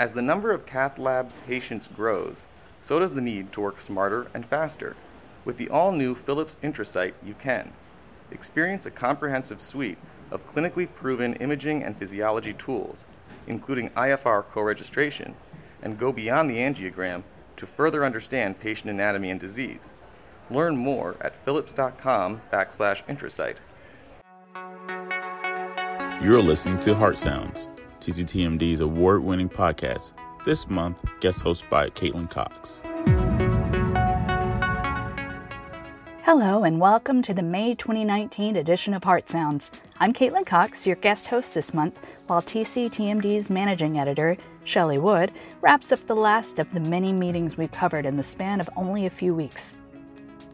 As the number of cath lab patients grows, so does the need to work smarter and faster. With the all new Philips Intrasight, you can. Experience a comprehensive suite of clinically proven imaging and physiology tools, including IFR co registration, and go beyond the angiogram to further understand patient anatomy and disease. Learn more at philips.com backslash intrasight. You're listening to Heart Sounds, TCTMD's award winning podcast. This month, guest host by Caitlin Cox. Hello, and welcome to the May 2019 edition of Heart Sounds. I'm Caitlin Cox, your guest host this month, while TCTMD's managing editor, Shelley Wood, wraps up the last of the many meetings we've covered in the span of only a few weeks.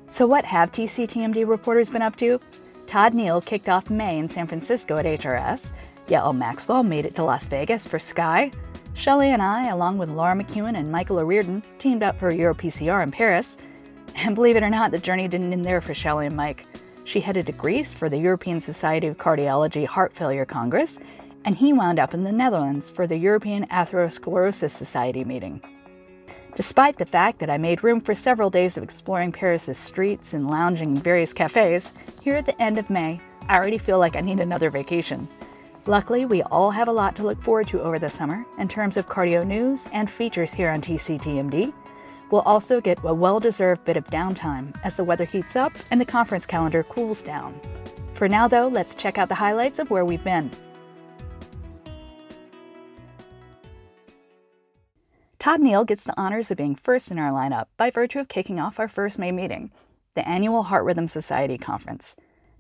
So, what have TCTMD reporters been up to? Todd Neale kicked off May in San Francisco at HRS. Yael Maxwell made it to Las Vegas for SCAI. Shelley and I, along with Laura McKeown and Michael O'Riordan, teamed up for EuroPCR in Paris. And believe it or not, the journey didn't end there for Shelley and Mike. She headed to Greece for the European Society of Cardiology Heart Failure Congress, and he wound up in the Netherlands for the European Atherosclerosis Society meeting. Despite the fact that I made room for several days of exploring Paris's streets and lounging in various cafes, here at the end of May, I already feel like I need another vacation. Luckily, we all have a lot to look forward to over the summer in terms of cardio news and features here on TCTMD. We'll also get a well deserved bit of downtime as the weather heats up and the conference calendar cools down. For now, though, let's check out the highlights of where we've been. Todd Neale gets the honors of being first in our lineup by virtue of kicking off our first May meeting, the annual Heart Rhythm Society Conference.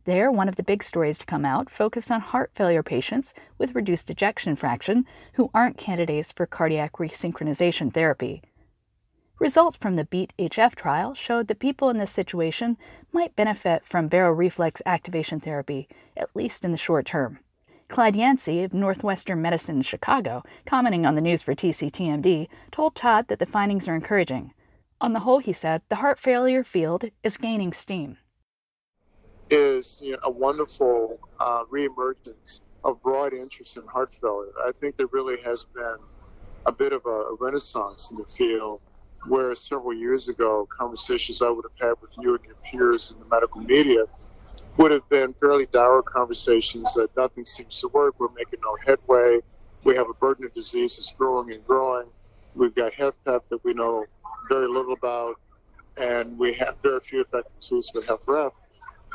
There, one of the big stories to come out focused on heart failure patients with reduced ejection fraction who aren't candidates for cardiac resynchronization therapy. Results from the BEAT HF trial showed that people in this situation might benefit from baroreflex activation therapy, at least in the short term. Clyde Yancey of Northwestern Medicine in Chicago, commenting on the news for TCTMD, told Todd that the findings are encouraging. On the whole, he said, the heart failure field is gaining steam is you know, a wonderful uh, reemergence of broad interest in heart failure. I think there really has been a bit of a renaissance in the field where several years ago, conversations I would have had with you and your peers in the medical media would have been fairly dour conversations that nothing seems to work. We're making no headway. We have a burden of disease that's growing and growing. We've got HFpEF that we know very little about, and we have very few effective tools for HFrEF.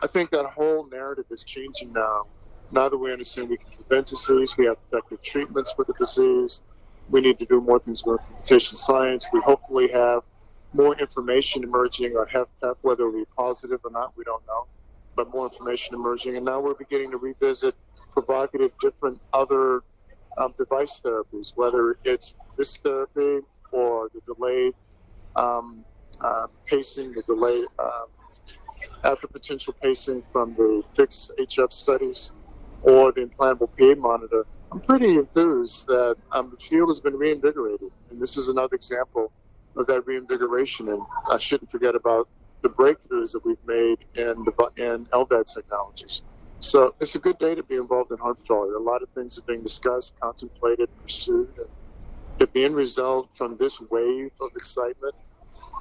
I think that whole narrative is changing now. Now that we understand we can prevent disease, we have effective treatments for the disease. We need to do more things with implementation science. We hopefully have more information emerging on HFpEF, whether it be positive or not, we don't know. But more information emerging, and now we're beginning to revisit provocative, different other um, device therapies, whether it's this therapy or the delayed um, uh, pacing, the delayed um, after potential pacing from the FIX-HF studies or the implantable PA monitor, I'm pretty enthused that um, the field has been reinvigorated. And this is another example of that reinvigoration. And I shouldn't forget about the breakthroughs that we've made in, the, in LVAD technologies. So it's a good day to be involved in heart failure. A lot of things are being discussed, contemplated, pursued. And if the end result from this wave of excitement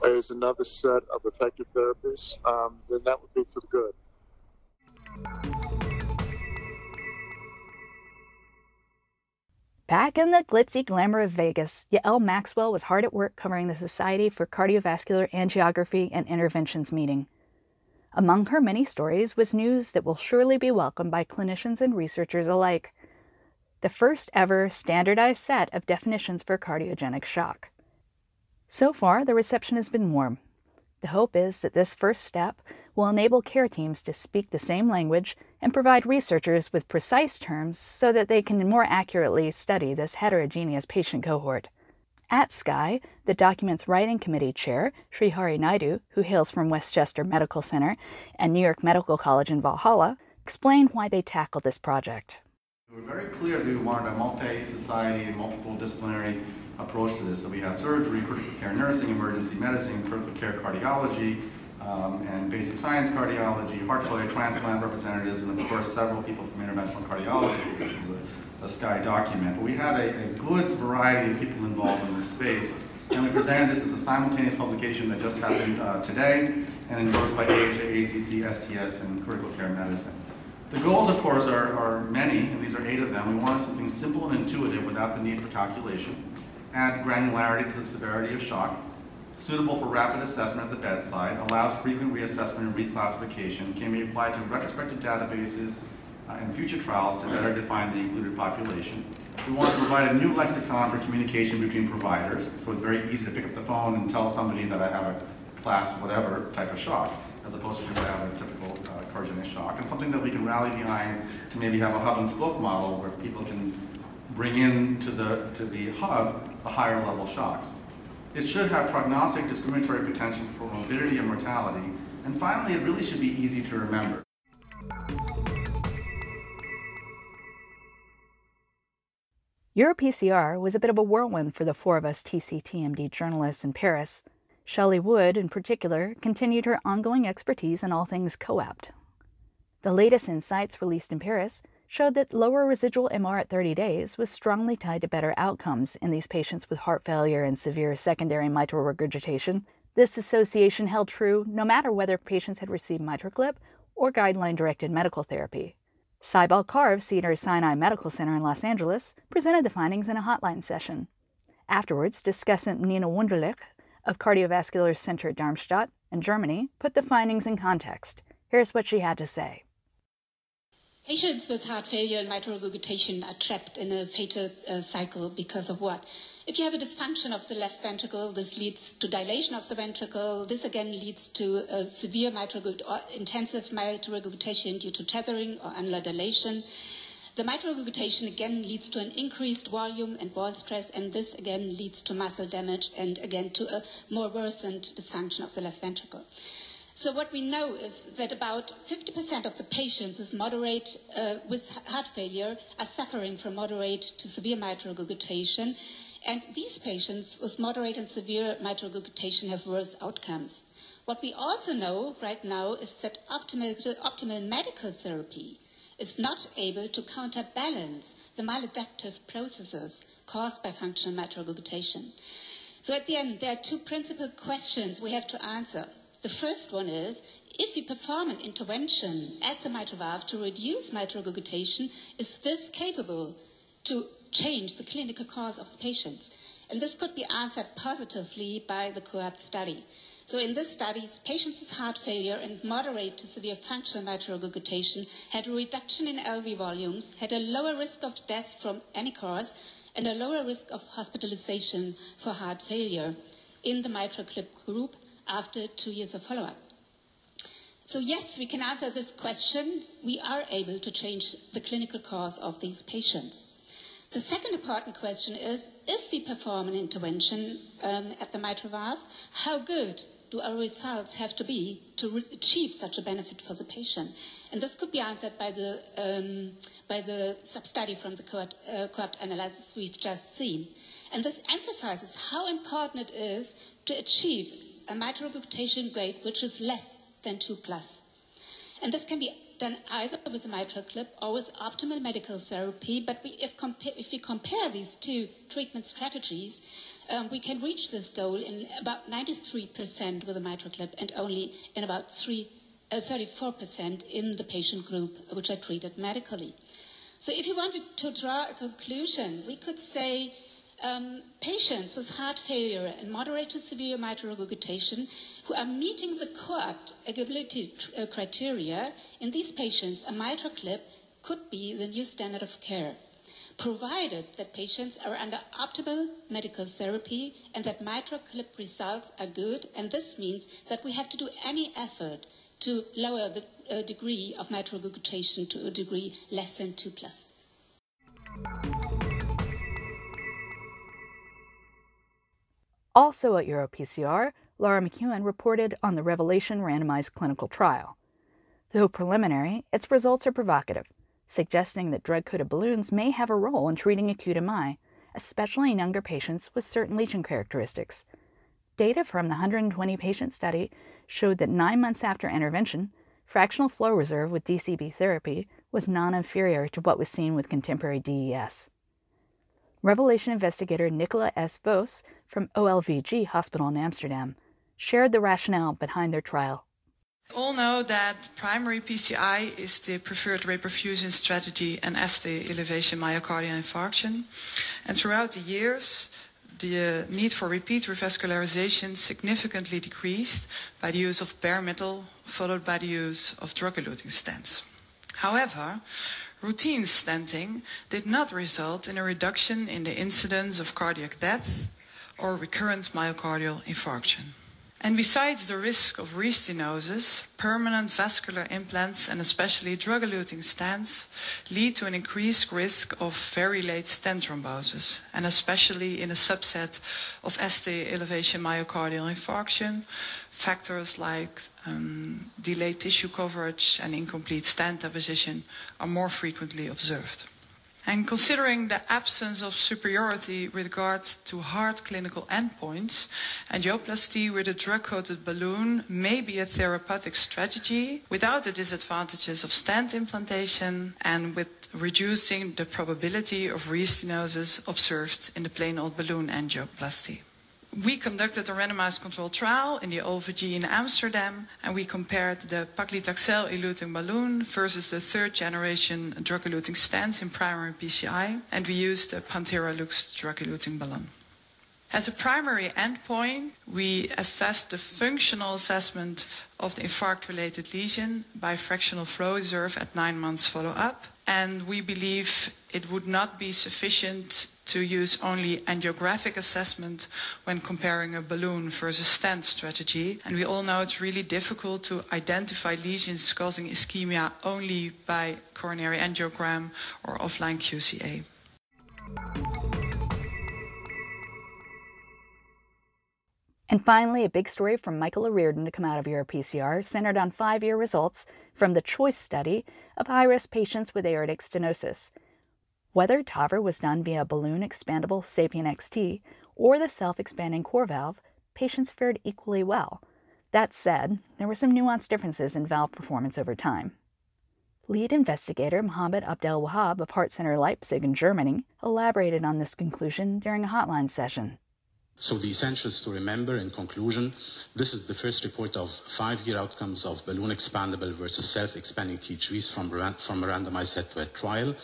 is another set of effective therapies, um, then that would be for the good. Back in the glitzy glamour of Vegas, Yael Maxwell was hard at work covering the Society for Cardiovascular Angiography and Interventions meeting. Among her many stories was news that will surely be welcomed by clinicians and researchers alike the first ever standardized set of definitions for cardiogenic shock. So far, the reception has been warm. The hope is that this first step will enable care teams to speak the same language and provide researchers with precise terms so that they can more accurately study this heterogeneous patient cohort. At SCAI, the document's writing committee chair, Srihari Naidu, who hails from Westchester Medical Center and New York Medical College in Valhalla, explained why they tackled this project. We were very clear that we wanted a multi-society, multiple disciplinary approach to this. So we had surgery, critical care nursing, emergency medicine, critical care cardiology, um, and basic science cardiology, heart failure transplant representatives, and of course several people from interventional cardiology. So This was a a SCAI document. But we had a, a good variety of people involved in this space, and we presented this as a simultaneous publication that just happened uh, today and endorsed by AHA, ACC, STS, and Critical Care Medicine. The goals, of course, are, are many, and these are eight of them. We wanted something simple and intuitive without the need for calculation, add granularity to the severity of shock, suitable for rapid assessment at the bedside, allows frequent reassessment and reclassification, can be applied to retrospective databases uh, and future trials to better define the included population. We want to provide a new lexicon for communication between providers, so it's very easy to pick up the phone and tell somebody that I have a class whatever type of shock, as opposed to just have a typical uh, cardiogenic shock, and something that we can rally behind to maybe have a hub and spoke model where people can bring in to the, to the hub the higher level shocks. It should have prognostic discriminatory potential for morbidity and mortality. And finally, it really should be easy to remember. EuroPCR was a bit of a whirlwind for the four of us TCTMD journalists in Paris. Shelley Wood, in particular, continued her ongoing expertise in all things COAPT. The latest insights released in Paris showed that lower residual MR at 30 days was strongly tied to better outcomes in these patients with heart failure and severe secondary mitral regurgitation. This association held true no matter whether patients had received MitraClip or guideline directed medical therapy. Saibal Kar of Cedars-Sinai Medical Center in Los Angeles presented the findings in a hotline session. Afterwards, discussant Nina Wunderlich of Cardiovascular Center Darmstadt in Germany put the findings in context. Here's what she had to say. Patients with heart failure and mitral regurgitation are trapped in a fatal uh, cycle because of what? If you have a dysfunction of the left ventricle, this leads to dilation of the ventricle. This again leads to severe mitral or intensive mitral regurgitation due to tethering or annular dilation. The mitral regurgitation again leads to an increased volume and wall stress, and this again leads to muscle damage and again to a more worsened dysfunction of the left ventricle. So what we know is that about 50% of the patients with moderate uh, with heart failure are suffering from moderate to severe mitral regurgitation, and these patients with moderate and severe mitral regurgitation have worse outcomes. What we also know right now is that optimal, optimal medical therapy is not able to counterbalance the maladaptive processes caused by functional mitral regurgitation. So at the end, there are two principal questions we have to answer. The first one is if we perform an intervention at the mitral valve to reduce mitral regurgitation, is this capable to change the clinical course of the patients? And this could be answered positively by the COAPT study. So in this study, patients with heart failure and moderate to severe functional mitral regurgitation had a reduction in LV volumes, had a lower risk of death from any cause, and a lower risk of hospitalization for heart failure in the MitraClip group after two years of follow-up. So yes, we can answer this question. We are able to change the clinical course of these patients. The second important question is, if we perform an intervention um, at the mitral valve, how good do our results have to be to achieve such a benefit for the patient? And this could be answered by the, um, by the sub-study from the COAPT, uh, COAPT analysis we've just seen. And this emphasizes how important it is to achieve a mitral regurgitation grade which is less than 2 plus. And this can be done either with a MitraClip or with optimal medical therapy. But we, if, compa- if, we compare these two treatment strategies, um, we can reach this goal in about 93% with a MitraClip and only in about three, uh, 34% in the patient group which are treated medically. So if you wanted to draw a conclusion, we could say um, patients with heart failure and moderate to severe mitral regurgitation who are meeting the eligibility uh, criteria, in these patients, a MitraClip could be the new standard of care, provided that patients are under optimal medical therapy and that MitraClip results are good. And this means that we have to do any effort to lower the uh, degree of mitral regurgitation to a degree less than 2 plus. Also at EuroPCR, Laura McKeown reported on the Revelation randomized clinical trial. Though preliminary, its results are provocative, suggesting that drug coated balloons may have a role in treating acute MI, especially in younger patients with certain lesion characteristics. Data from the 120 patient study showed that nine months after intervention, fractional flow reserve with DCB therapy was non inferior to what was seen with contemporary DES. Revelation investigator Nicola S. Vos from OLVG Hospital in Amsterdam shared the rationale behind their trial. We all know that primary PCI is the preferred reperfusion strategy and ST elevation myocardial infarction. And throughout the years, the uh, need for repeat revascularization significantly decreased by the use of bare metal, followed by the use of drug-eluting stents. However, routine stenting did not result in a reduction in the incidence of cardiac death or recurrent myocardial infarction. And besides the risk of restenosis, permanent vascular implants and especially drug-eluting stents lead to an increased risk of very late stent thrombosis, and especially in a subset of ST elevation myocardial infarction, factors like um, delayed tissue coverage and incomplete stent apposition are more frequently observed. And considering the absence of superiority with regard to hard clinical endpoints, angioplasty with a drug-coated balloon may be a therapeutic strategy without the disadvantages of stent implantation and with reducing the probability of restenosis observed in the plain old balloon angioplasty we conducted a randomized controlled trial in the OLVG in Amsterdam, and we compared the paclitaxel eluting balloon versus the third generation drug eluting stents in primary PCI, and we used the Pantera Lux drug eluting balloon. As a primary endpoint, we assessed the functional assessment of the infarct-related lesion by fractional flow reserve at nine months follow-up, and we believe it would not be sufficient to use only angiographic assessment when comparing a balloon versus stent strategy. And we all know it's really difficult to identify lesions causing ischemia only by coronary angiogram or offline QCA. And finally, a big story from Michael O'Riordan to come out of EuroPCR centered on five year results from the CHOICE study of high risk patients with aortic stenosis. Whether TAVR was done via balloon expandable SAPIEN XT or the self expanding CoreValve, patients fared equally well. That said, there were some nuanced differences in valve performance over time. Lead investigator Mohammed Abdel Wahab of Heart Center Leipzig in Germany elaborated on this conclusion during a hotline session. So the essentials to remember in conclusion, this is the first report of five-year outcomes of balloon expandable versus self-expanding THVs from, from a randomized head-to-head trial.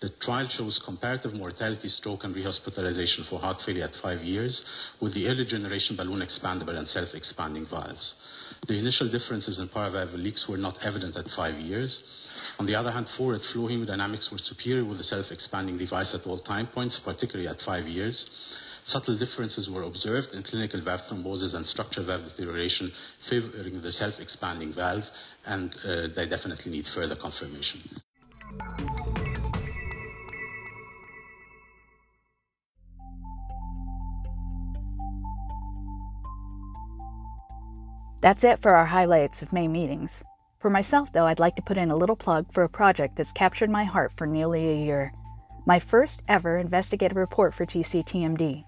The trial shows comparative mortality, stroke, and rehospitalization for heart failure at five years with the early generation balloon expandable and self-expanding valves. The initial differences in paravalvular leaks were not evident at five years. On the other hand, forward flow hemodynamics were superior with the self-expanding device at all time points, particularly at five years. Subtle differences were observed in clinical valve thrombosis and structural valve deterioration favoring the self-expanding valve, and uh, they definitely need further confirmation. That's it for our highlights of May meetings. For myself, though, I'd like to put in a little plug for a project that's captured my heart for nearly a year. My first ever investigative report for TCTMD.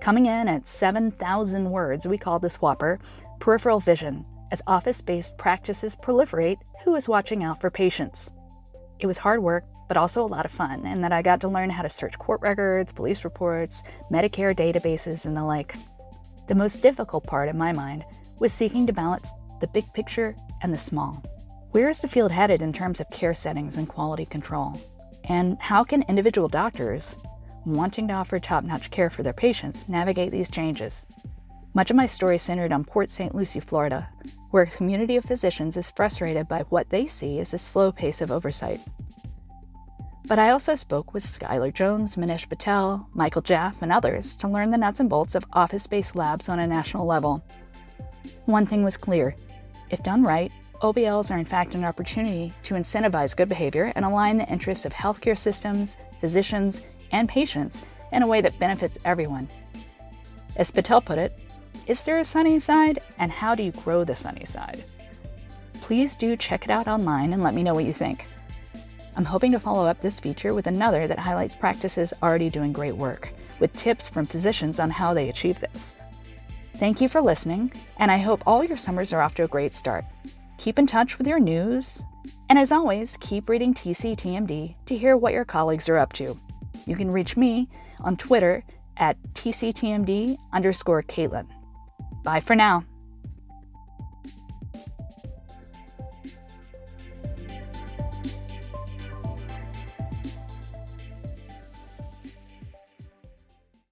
Coming in at 7,000 words, we call this Whopper peripheral vision. As office based practices proliferate, who is watching out for patients? It was hard work, but also a lot of fun, and that I got to learn how to search court records, police reports, Medicare databases, and the like. The most difficult part, in my mind, was seeking to balance the big picture and the small. Where is the field headed in terms of care settings and quality control? And how can individual doctors, wanting to offer top notch care for their patients navigate these changes. Much of my story centered on Port St. Lucie, Florida, where a community of physicians is frustrated by what they see as a slow pace of oversight. But I also spoke with Schuyler Jones, Manish Patel, Michael Jaff, and others to learn the nuts and bolts of office based labs on a national level. One thing was clear if done right, OBLs are in fact an opportunity to incentivize good behavior and align the interests of healthcare systems, physicians, and patients in a way that benefits everyone. As Patel put it, is there a sunny side, and how do you grow the sunny side? Please do check it out online and let me know what you think. I'm hoping to follow up this feature with another that highlights practices already doing great work, with tips from physicians on how they achieve this. Thank you for listening, and I hope all your summers are off to a great start. Keep in touch with your news, And as always, keep reading TCTMD to hear what your colleagues are up to. You can reach me on Twitter at TCTMD underscore Caitlin. Bye for now.